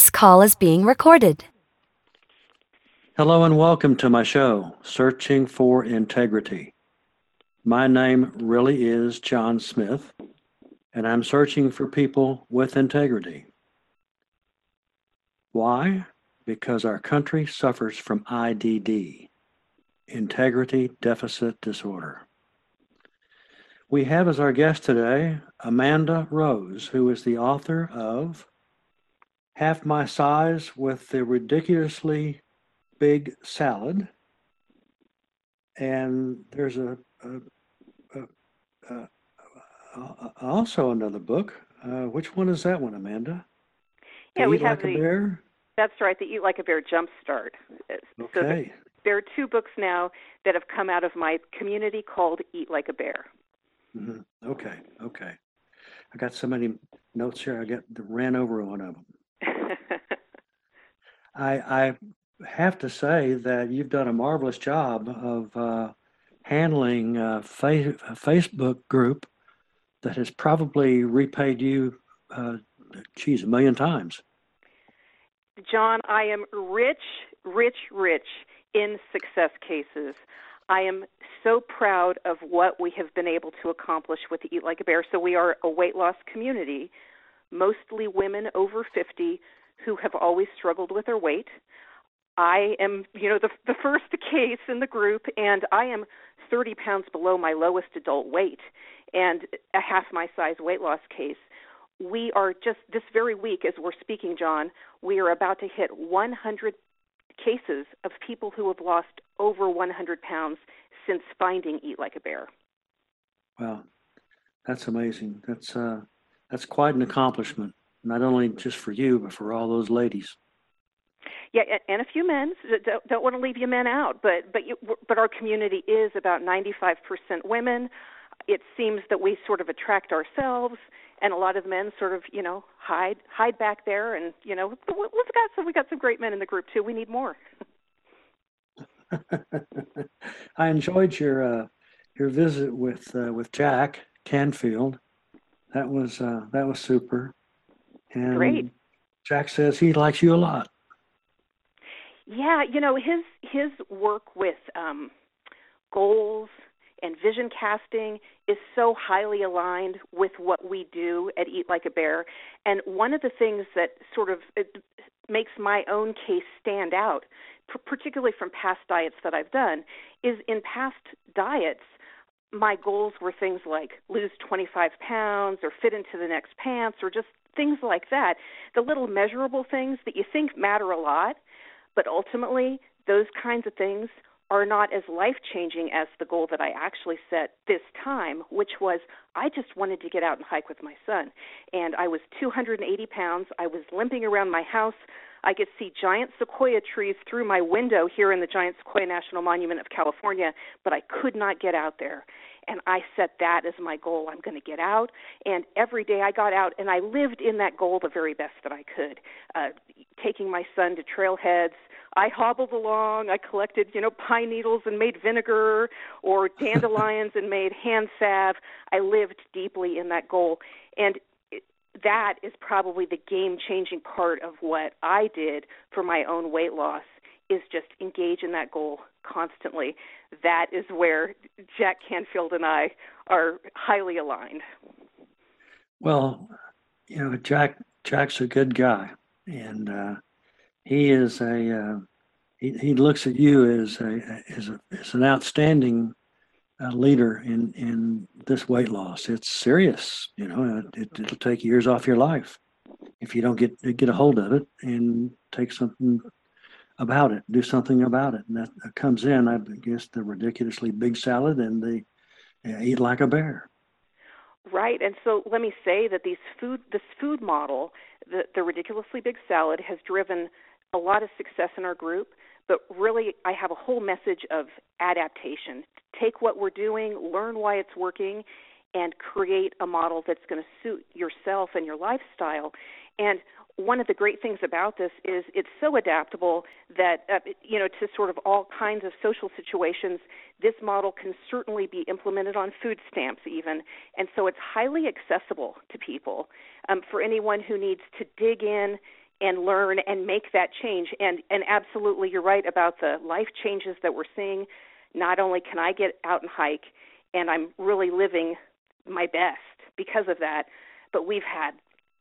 This call is being recorded. Hello and welcome to my show, Searching for Integrity. My name really is John Smith, and I'm searching for people with integrity. Why? Because our country suffers from IDD, Integrity Deficit Disorder. We have as our guest today Amanda Rose, who is the author of Half My Size with the Ridiculously Big Salad. And there's a, a, a, a also another book. Uh, which one is that one, Amanda? Yeah, Eat we have like the. a bear. That's right, the Eat Like a Bear Jumpstart. Uh, So the, Okay. there are two books now that have come out of my community called Eat Like a Bear. hmm Okay. Okay. I got so many notes here. I got ran over one of them. I, I have to say that you've done a marvelous job of uh, handling uh, fa- a Facebook group that has probably repaid you, uh, geez, a million times. John, I am rich, rich, rich in success cases. I am so proud of what we have been able to accomplish with Eat Like a Bear. So, we are a weight loss community, mostly women over 50 who have always struggled with their weight. I am, you know, the, the first case in the group, and I am 30 pounds below my lowest adult weight and a half my size weight loss case. We are just this very week, as we're speaking, John, we are about to hit 100 cases of people who have lost over 100 pounds since finding Eat Like a Bear. Wow, that's amazing. That's uh, that's quite an accomplishment, not only just for you, but for all those ladies. Yeah, and a few men. Don't, don't want to leave you men out, but but you, but our community is about 95% women. It seems that we sort of attract ourselves, and a lot of men sort of you know hide hide back there, and you know we've got some we got some great men in the group too. We need more. I enjoyed your uh, your visit with uh, with Jack Canfield. That was uh, that was super. And Great. Jack says he likes you a lot. Yeah, you know his his work with um, goals and vision casting is so highly aligned with what we do at Eat Like a Bear. And one of the things that sort of it makes my own case stand out, particularly from past diets that I've done, is in past diets. My goals were things like lose 25 pounds or fit into the next pants or just things like that. The little measurable things that you think matter a lot, but ultimately, those kinds of things are not as life changing as the goal that I actually set this time, which was I just wanted to get out and hike with my son. And I was 280 pounds. I was limping around my house. I could see giant sequoia trees through my window here in the Giant Sequoia National Monument of California, but I could not get out there. And I set that as my goal. I'm going to get out. And every day I got out and I lived in that goal the very best that I could. Uh, taking my son to trailheads. I hobbled along. I collected, you know, pine needles and made vinegar or dandelions and made hand salve. I lived deeply in that goal. And that is probably the game changing part of what I did for my own weight loss is just engage in that goal constantly. That is where Jack Canfield and I are highly aligned. Well, you know, Jack Jack's a good guy, and uh, he is a uh, he, he looks at you as a as a as an outstanding uh, leader in in this weight loss. It's serious, you know. It, it'll take years off your life if you don't get get a hold of it and take something about it, do something about it. And that comes in, I guess, the ridiculously big salad and the uh, eat like a bear. Right, and so let me say that these food, this food model, the, the ridiculously big salad, has driven a lot of success in our group. But really, I have a whole message of adaptation. Take what we're doing, learn why it's working, and create a model that's going to suit yourself and your lifestyle. And one of the great things about this is it's so adaptable that uh, you know to sort of all kinds of social situations this model can certainly be implemented on food stamps even and so it's highly accessible to people um, for anyone who needs to dig in and learn and make that change. And and absolutely, you're right about the life changes that we're seeing. Not only can I get out and hike, and I'm really living my best because of that, but we've had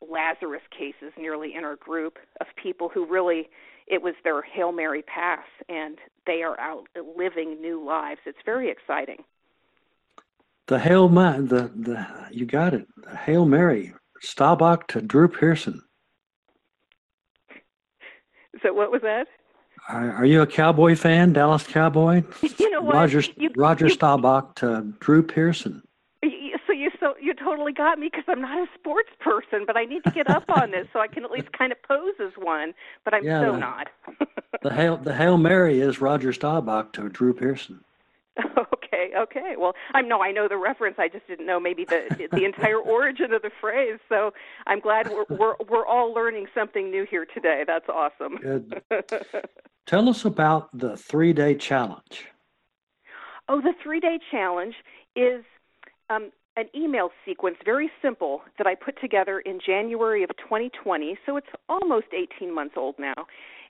Lazarus cases nearly in our group of people who really it was their Hail Mary pass and they are out living new lives. It's very exciting. The Hail Ma- the the you got it. The Hail Mary, Staubach to Drew Pearson. So what was that? Are, are you a Cowboy fan, Dallas Cowboy? you know what? Roger you, Roger you, Staubach to Drew Pearson. You totally got me because I'm not a sports person, but I need to get up on this so I can at least kind of pose as one. But I'm Yeah, so the- not. The Hail the Hail Mary is Roger Staubach to Drew Pearson. okay, okay. Well, I know I know the reference. I just didn't know maybe the the entire origin of the phrase. So I'm glad we're we're we're all learning something new here today. That's awesome. Good. Tell us about the three day challenge. Oh, the three day challenge is um, an email sequence, very simple, that I put together in January of 2020. So it's almost 18 months old now.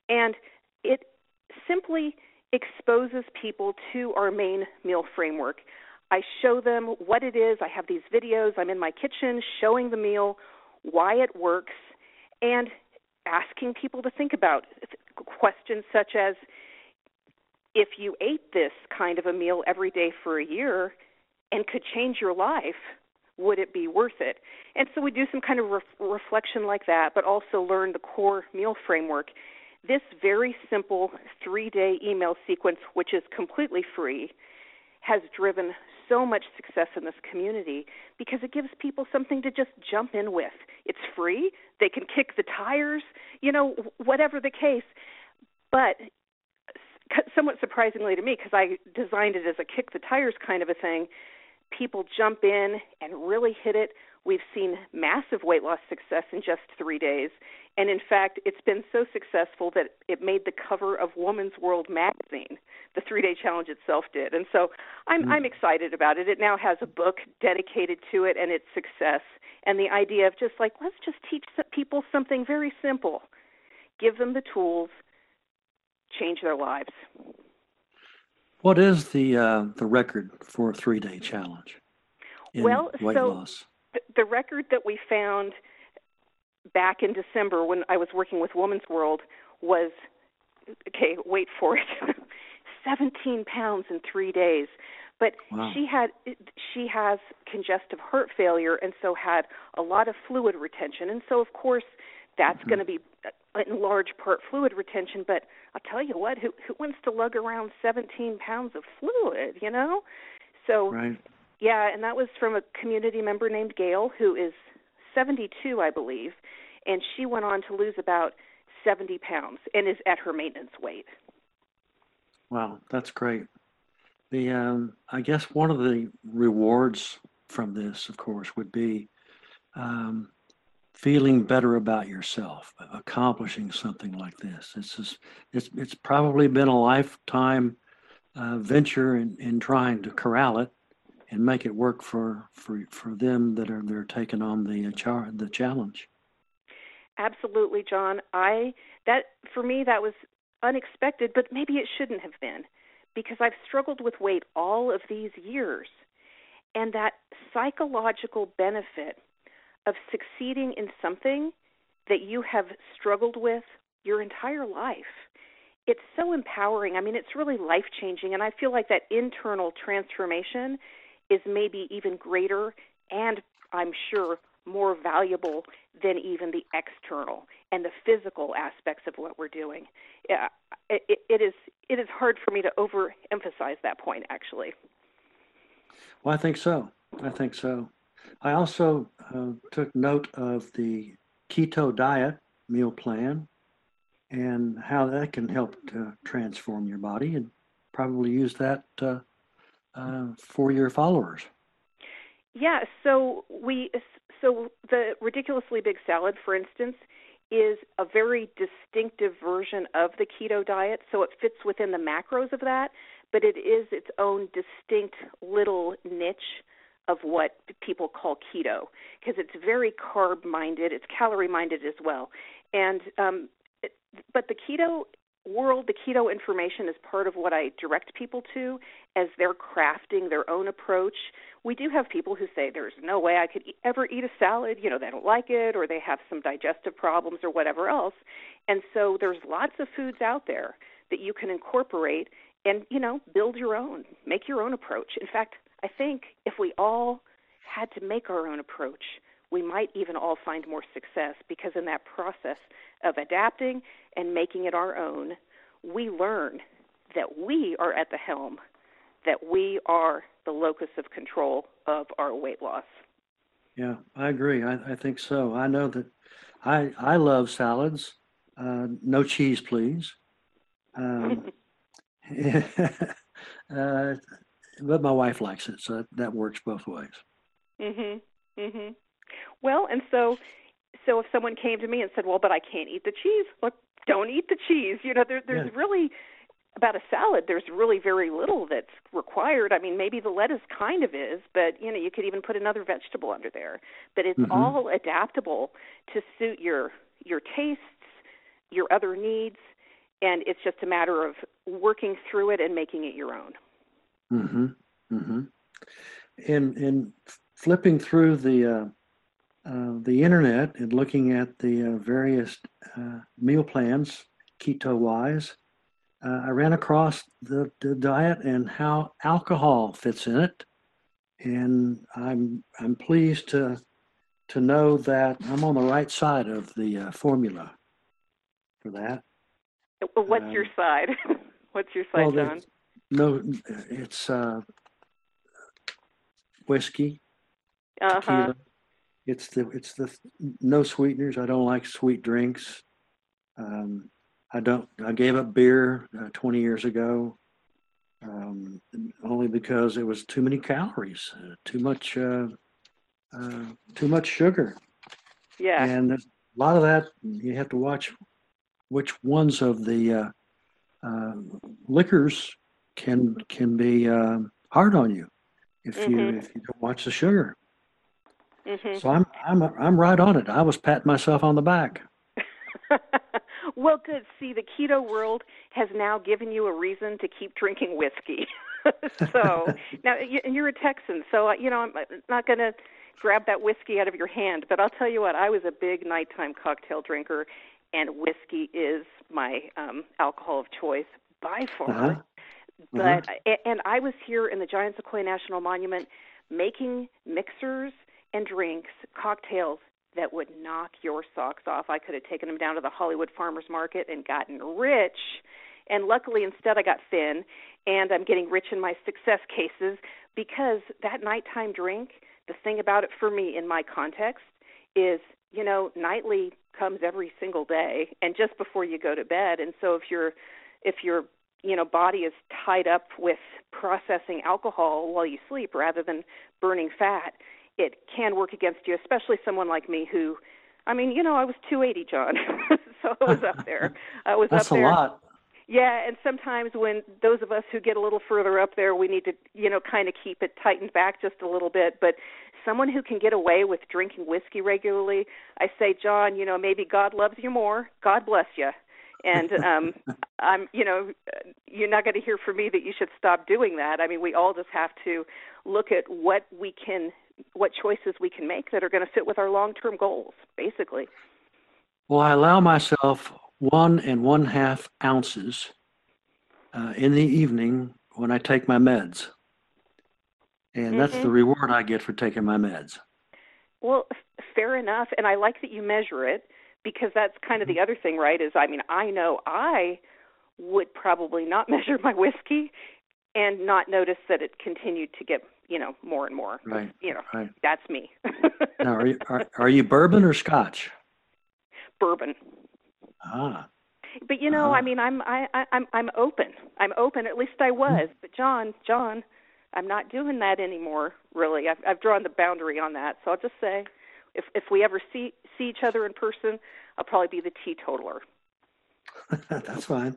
And it simply exposes people to our main meal framework. I show them what it is. I have these videos. I'm in my kitchen showing the meal, why it works, and asking people to think about questions such as if you ate this kind of a meal every day for a year and could change your life, would it be worth it? And so we do some kind of ref- reflection like that, but also learn the core meal framework. This very simple three day email sequence, which is completely free, has driven so much success in this community because it gives people something to just jump in with. It's free, they can kick the tires, you know, whatever the case. But somewhat surprisingly to me, because I designed it as a kick the tires kind of a thing, people jump in and really hit it. We've seen massive weight loss success in just three days. And in fact, it's been so successful that it made the cover of Woman's World magazine. The three day challenge itself did. And so I'm, Mm. I'm excited about it. It now has a book dedicated to it and its success. And the idea of just like, let's just teach people something very simple, give them the tools, change their lives. What is the uh, the record for a three day challenge Well, weight so- loss? the, the record that we found back in December when I was working with Woman's World was okay, wait for it. 17 pounds in 3 days. But Wow. she had she has congestive heart failure and so had a lot of fluid retention and so of course that's Mhm. going to be in large part fluid retention but I'll tell you what who who wants to lug around 17 pounds of fluid, you know? So Right. yeah, and that was from a community member named Gail, who is 72, I believe, and she went on to lose about 70 pounds and is at her maintenance weight. Wow, that's great. The um, I guess one of the rewards from this, of course, would be um, feeling better about yourself, accomplishing something like this. It's just, it's it's probably been a lifetime uh, venture in, in trying to corral it and make it work for for for them that are they're taking on the uh, char- the challenge. Absolutely, John. I that for me that was unexpected, but maybe it shouldn't have been because I've struggled with weight all of these years. And that psychological benefit of succeeding in something that you have struggled with your entire life. It's so empowering. I mean, it's really life changing. And I feel like that internal transformation is maybe even greater and I'm sure more valuable than even the external and the physical aspects of what we're doing. Yeah, it, it is it is hard for me to overemphasize that point actually. Well, I think so. I think so. I also uh, took note of the keto diet meal plan and how that can help to transform your body and probably use that uh, uh, for your followers. Yeah, so we so the ridiculously big salad for instance is a very distinctive version of the keto diet, so it fits within the macros of that, but it is its own distinct little niche of what people call keto because it's very carb minded, it's calorie minded as well. And um, but the keto world, the keto information is part of what I direct people to as they're crafting their own approach. We do have people who say there's no way I could ever eat a salad, you know, they don't like it or they have some digestive problems or whatever else. And so there's lots of foods out there that you can incorporate and, you know, build your own, make your own approach. In fact, I think if we all had to make our own approach, we might even all find more success because in that process of adapting and making it our own, we learn that we are at the helm, that we are the locus of control of our weight loss. Yeah, I agree. I, I think so. I know that I I love salads. Uh, no cheese, please. Um, uh, but my wife likes it, so that, that works both ways. Mhm. Mhm. Well, and so so if someone came to me and said, "Well, but I can't eat the cheese," look, don't eat the cheese. You know, there, there's yeah. really about a salad. There's really very little that's required. I mean, maybe the lettuce kind of is, but you know, you could even put another vegetable under there. But it's mm-hmm. all adaptable to suit your your tastes, your other needs, and it's just a matter of working through it and making it your own. Mhm. Mhm. And and flipping through the uh, uh, the internet and looking at the uh, various uh, meal plans, keto wise, uh, I ran across the, the diet and how alcohol fits in it, and I'm I'm pleased to to know that I'm on the right side of the uh, formula for that. What's your side? What's your side, well, John? No, it's whiskey, uh-huh. tequila, it's the it's the no sweeteners. I don't like sweet drinks. Um, I don't. I gave up beer uh, 20 years ago, um, only because it was too many calories, uh, too much, uh, uh too much sugar. Yeah. And a lot of that you have to watch which ones of the uh, uh, liquors can can be um, hard on you if you mm-hmm. if you don't watch the sugar. Mm-hmm. So I'm I'm I'm right on it. I was patting myself on the back. well, good. See, the keto world has now given you a reason to keep drinking whiskey. so now you're a Texan, so uh, you know I'm uh, not going to grab that whiskey out of your hand. But I'll tell you what, I was a big nighttime cocktail drinker, and whiskey is my um alcohol of choice by far. Uh-huh. But uh-huh. and I was here in the Giant Sequoia National Monument making mixers and drinks, cocktails that would knock your socks off. I could have taken them down to the Hollywood Farmers Market and gotten rich. And luckily, instead, I got thin, and I'm getting rich in my success cases because that nighttime drink, the thing about it for me in my context is, you know, nightly comes every single day and just before you go to bed. And so if you're if your you know body is tied up with processing alcohol while you sleep rather than burning fat it can work against you, especially someone like me who, I mean, you know, I was 280, John, so I was up there. I was That's up there. a lot. Yeah, and sometimes when those of us who get a little further up there, we need to, you know, kind of keep it tightened back just a little bit. But someone who can get away with drinking whiskey regularly, I say, John, you know, maybe God loves you more. God bless you. And um I'm, you know, you're not going to hear from me that you should stop doing that. I mean, we all just have to look at what we can what choices we can make that are going to fit with our long-term goals, basically. Well, I allow myself one and one half ounces uh, in the evening when I take my meds, and mm-hmm. that's the reward I get for taking my meds. Well, fair enough, and I like that you measure it because that's kind of the mm-hmm. other thing, right? Is I mean, I know I would probably not measure my whiskey and not notice that it continued to get you know, more and more. Right. You know, right. that's me. now, are you are, are you bourbon or Scotch? Bourbon. Ah. But you know, ah. I mean, I'm I, I I'm I'm open. I'm open. At least I was. But John, John, I'm not doing that anymore. Really, I've I've drawn the boundary on that. So I'll just say, if if we ever see see each other in person, I'll probably be the teetotaler. That's fine.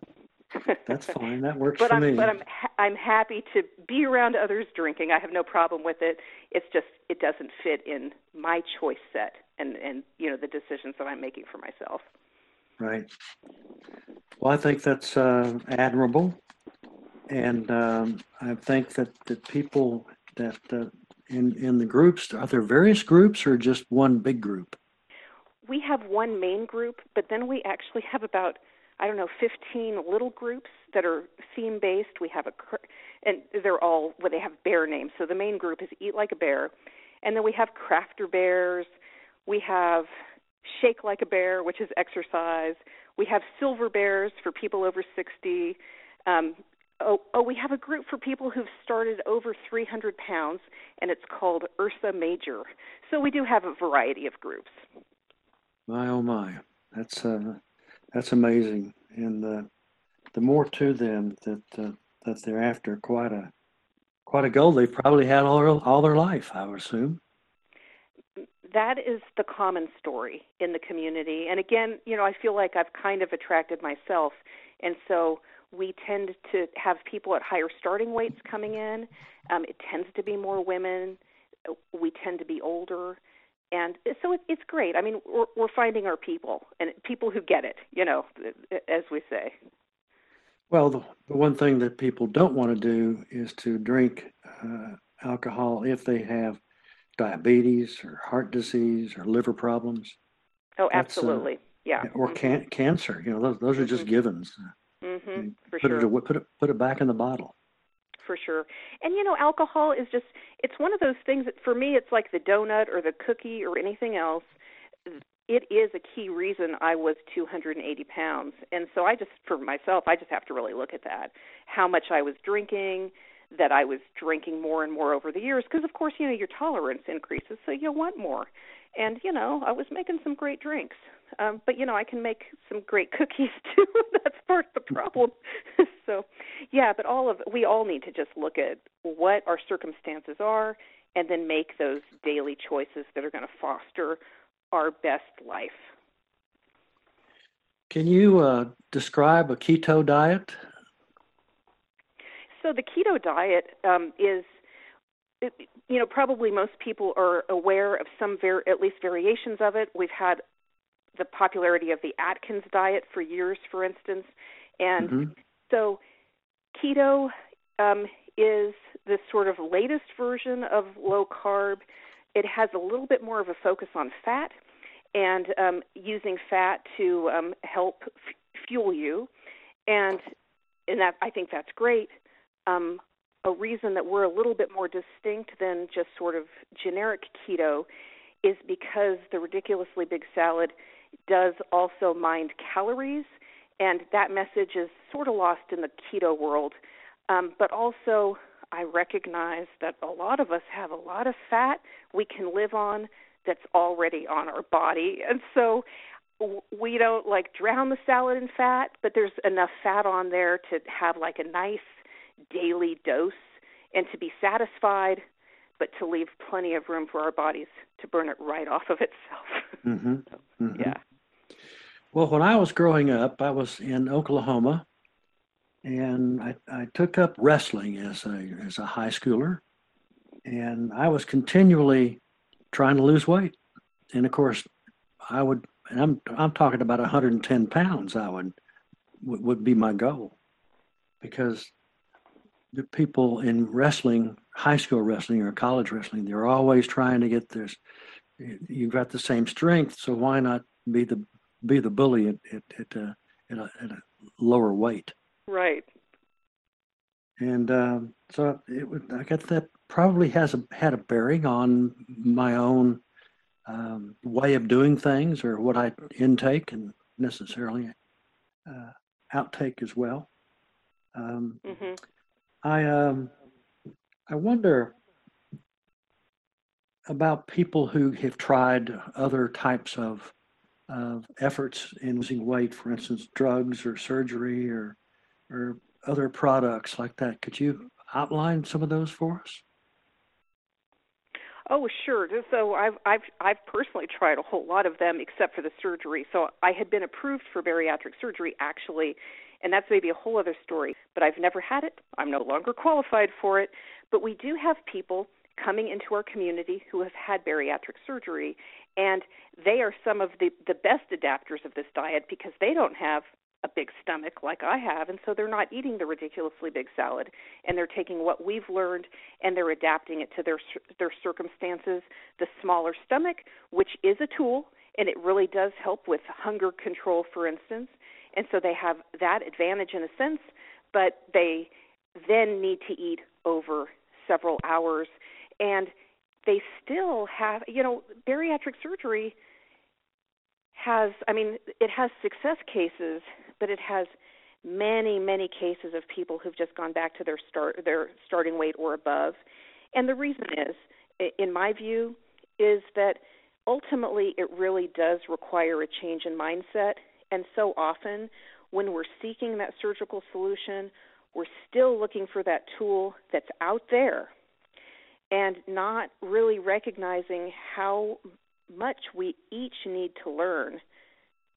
That's fine. That works but for I'm, me. But I'm ha- I'm happy to be around others drinking. I have no problem with it. It's just it doesn't fit in my choice set and and you know the decisions that I'm making for myself. right. Well, I think that's uh, admirable, and um, I think that that people that uh, in in the groups are there various groups or just one big group? We have one main group, but then we actually have about I don't know 15 little groups that are theme based. We have a and they're all well they have bear names. So the main group is Eat Like a Bear, and then we have Crafter Bears. We have Shake Like a Bear, which is exercise. We have Silver Bears for people over 60. Um, oh, oh, we have a group for people who've started over 300 pounds, and it's called Ursa Major. So we do have a variety of groups. My oh my, that's uh, that's amazing, and uh, the more to them that uh, that they're after quite a quite a goal they've probably had all all their life, I would assume that is the common story in the community. And again, you know, I feel like I've kind of attracted myself. And so we tend to have people at higher starting weights coming in. Um, it tends to be more women. We tend to be older. And so it, it's great. I mean, we're, we're finding our people and people who get it, you know, as we say. Well, the, the one thing that people don't want to do is to drink uh, alcohol if they have diabetes or heart disease or liver problems. Oh, uh, absolutely. Uh, yeah. Or mm-hmm. can- cancer. You know, those, those are just mm-hmm. givens. Mm-hmm. For put sure. It, put it put it back in the bottle. For sure. And you know, alcohol is just it's one of those things that for me it's like the donut or the cookie or anything else. It is a key reason I was 280 pounds. And so I just for myself, I just have to really look at that. How much I was drinking, that I was drinking more and more over the years because of course you know your tolerance increases so you want more and you know I was making some great drinks. Um but you know I can make some great cookies too. That's part of the problem. So yeah but all of we all need to just look at what our circumstances are and then make those daily choices that are going to foster our best life. Can you uh, describe a keto diet? So the keto diet um, is, you know, probably most people are aware of some, var- at least variations of it. We've had the popularity of the Atkins diet for years, for instance, and mm-hmm. so keto um, is the sort of latest version of low carb. It has a little bit more of a focus on fat and um, using fat to um, help f- fuel you, and and that I think that's great um, a reason that we're a little bit more distinct than just sort of generic keto is because the ridiculously big salad does also mind calories, and that message is sort of lost in the keto world. Um, but also, I recognize that a lot of us have a lot of fat we can live on that's already on our body, and so we don't like drown the salad in fat, but there's enough fat on there to have like a nice daily dose and to be satisfied, but to leave plenty of room for our bodies to burn it right off of itself. Mm-hmm. so, mm-hmm. Yeah. Well, when I was growing up, I was in Oklahoma, and I, I took up wrestling as a as a high schooler, and I was continually trying to lose weight, and of course, I would. And I'm I'm talking about 110 pounds. I would would, would be my goal, because the people in wrestling, high school wrestling or college wrestling, they're always trying to get this. You've got the same strength, so why not be the be the bully at at at a, at a, at a lower weight? Right. And um, so it would. I guess that probably has a, had a bearing on my own um, way of doing things or what I intake and necessarily uh, outtake as well. Um, mm-hmm. I um I wonder about people who have tried other types of of efforts in losing weight, for instance, drugs or surgery or or other products like that. Could you outline some of those for us? Oh, sure. So I've I've I've personally tried a whole lot of them except for the surgery. So I had been approved for bariatric surgery actually and that's maybe a whole other story. But I've never had it. I'm no longer qualified for it. But we do have people coming into our community who have had bariatric surgery, And they are some of the, the best adapters of this diet because they don't have a big stomach like I have, and so they're not eating the ridiculously big salad, and they're taking what we've learned and they're adapting it to their their circumstances. The smaller stomach, which is a tool, and it really does help with hunger control, for instance, and so they have that advantage in a sense, but they then need to eat over several hours, and they still have, you know, bariatric surgery has, I mean, it has success cases, but it has many, many cases of people who've just gone back to their start their starting weight or above. And the reason is, in my view, is that ultimately it really does require a change in mindset. And so often, when we're seeking that surgical solution, we're still looking for that tool that's out there and not really recognizing how much we each need to learn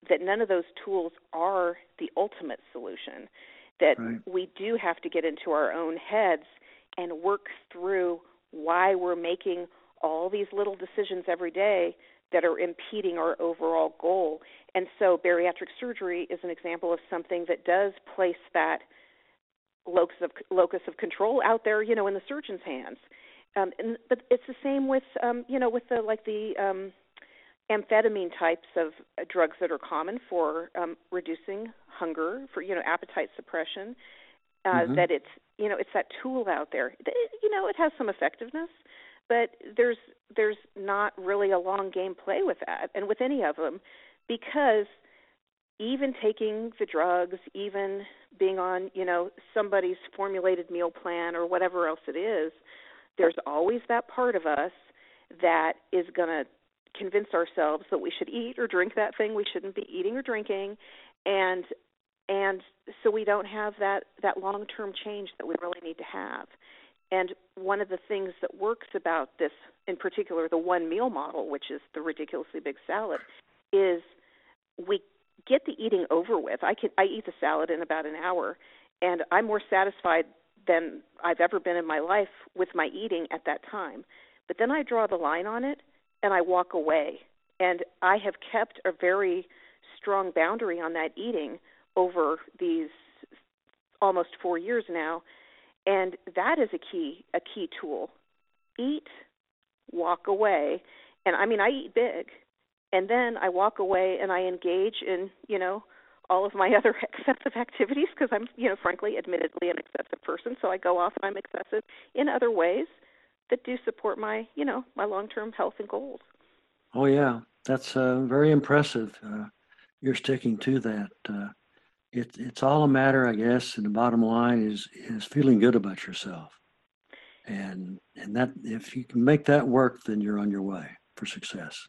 that none of those tools are the ultimate solution that Right. we do have to get into our own heads and work through why we're making all these little decisions every day that are impeding our overall goal. And so bariatric surgery is an example of something that does place that locus of locus of control out there, you know, in the surgeon's hands. Um, and but it's the same with um, you know with the like the um, amphetamine types of uh, drugs that are common for um, reducing hunger, for you know appetite suppression. Uh, Mhm. That it's you know it's that tool out there. It- You know it has some effectiveness, but there's there's not really a long game play with that, and with any of them, because even taking the drugs, even being on you know somebody's formulated meal plan or whatever else it is, there's always that part of us that is going to convince ourselves that we should eat or drink that thing we shouldn't be eating or drinking and and so we don't have that that long term change that we really need to have and one of the things that works about this in particular the one meal model which is the ridiculously big salad is we get the eating over with i can i eat the salad in about an hour and i'm more satisfied than i've ever been in my life with my eating at that time but then i draw the line on it and I walk away. And I have kept a very strong boundary on that eating over these almost 4 years now, and that is a key a key tool. Eat, walk away, and I mean I eat big. And then I walk away and I engage in, you know, all of my other excessive activities because I'm, you know, frankly, admittedly an excessive person, so I go off and I'm excessive in other ways that do support my, you know, my long-term health and goals. Oh yeah, that's uh, very impressive. Uh, you're sticking to that. Uh, it, it's all a matter, I guess, and the bottom line is is feeling good about yourself, and and that if you can make that work, then you're on your way for success.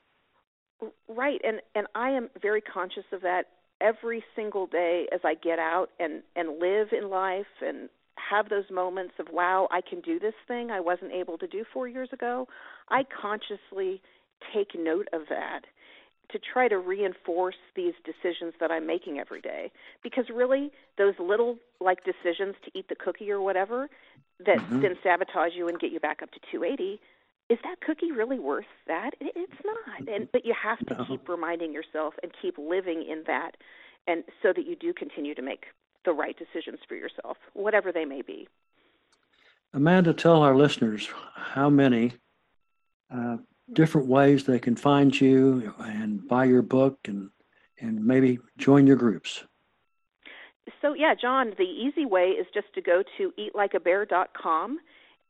Right, and and I am very conscious of that every single day as I get out and and live in life and have those moments of wow, I can do this thing I wasn't able to do 4 years ago. I consciously take note of that to try to reinforce these decisions that I'm making every day because really those little like decisions to eat the cookie or whatever that Mhm. then sabotage you and get you back up to 280 is that cookie really worth that it's not and but you have to No. keep reminding yourself and keep living in that and so that you do continue to make the right decisions for yourself whatever they may be Amanda, tell our listeners how many uh, different ways they can find you and buy your book and and maybe join your groups. So yeah, John, the easy way is just to go to eatlikeabear.com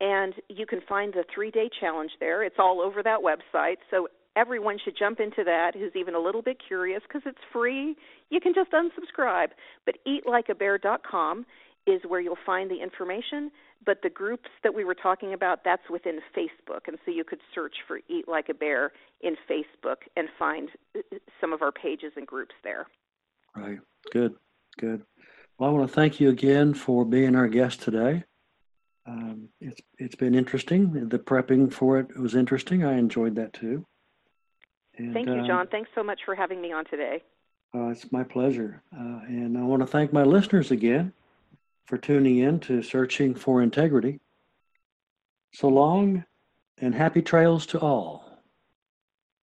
and you can find the 3-day challenge there. It's all over that website. So everyone should jump into that who's even a little bit curious because it's free. You can just unsubscribe. But eatlikeabear.com is where you'll find the information, but the groups that we were talking about that's within Facebook and so you could search for Eat Like a Bear in Facebook and find uh, some of our pages and groups there. Right. Good. Good. Well, I want to thank you again for being our guest today. Um, it's it's been interesting. The prepping for it was interesting. I enjoyed that too. And, Thank you, uh, John. Thanks so much for having me on today. Uh, it's my pleasure. Uh, and I want to thank my listeners again for tuning in to Searching for Integrity. So long and happy trails to all.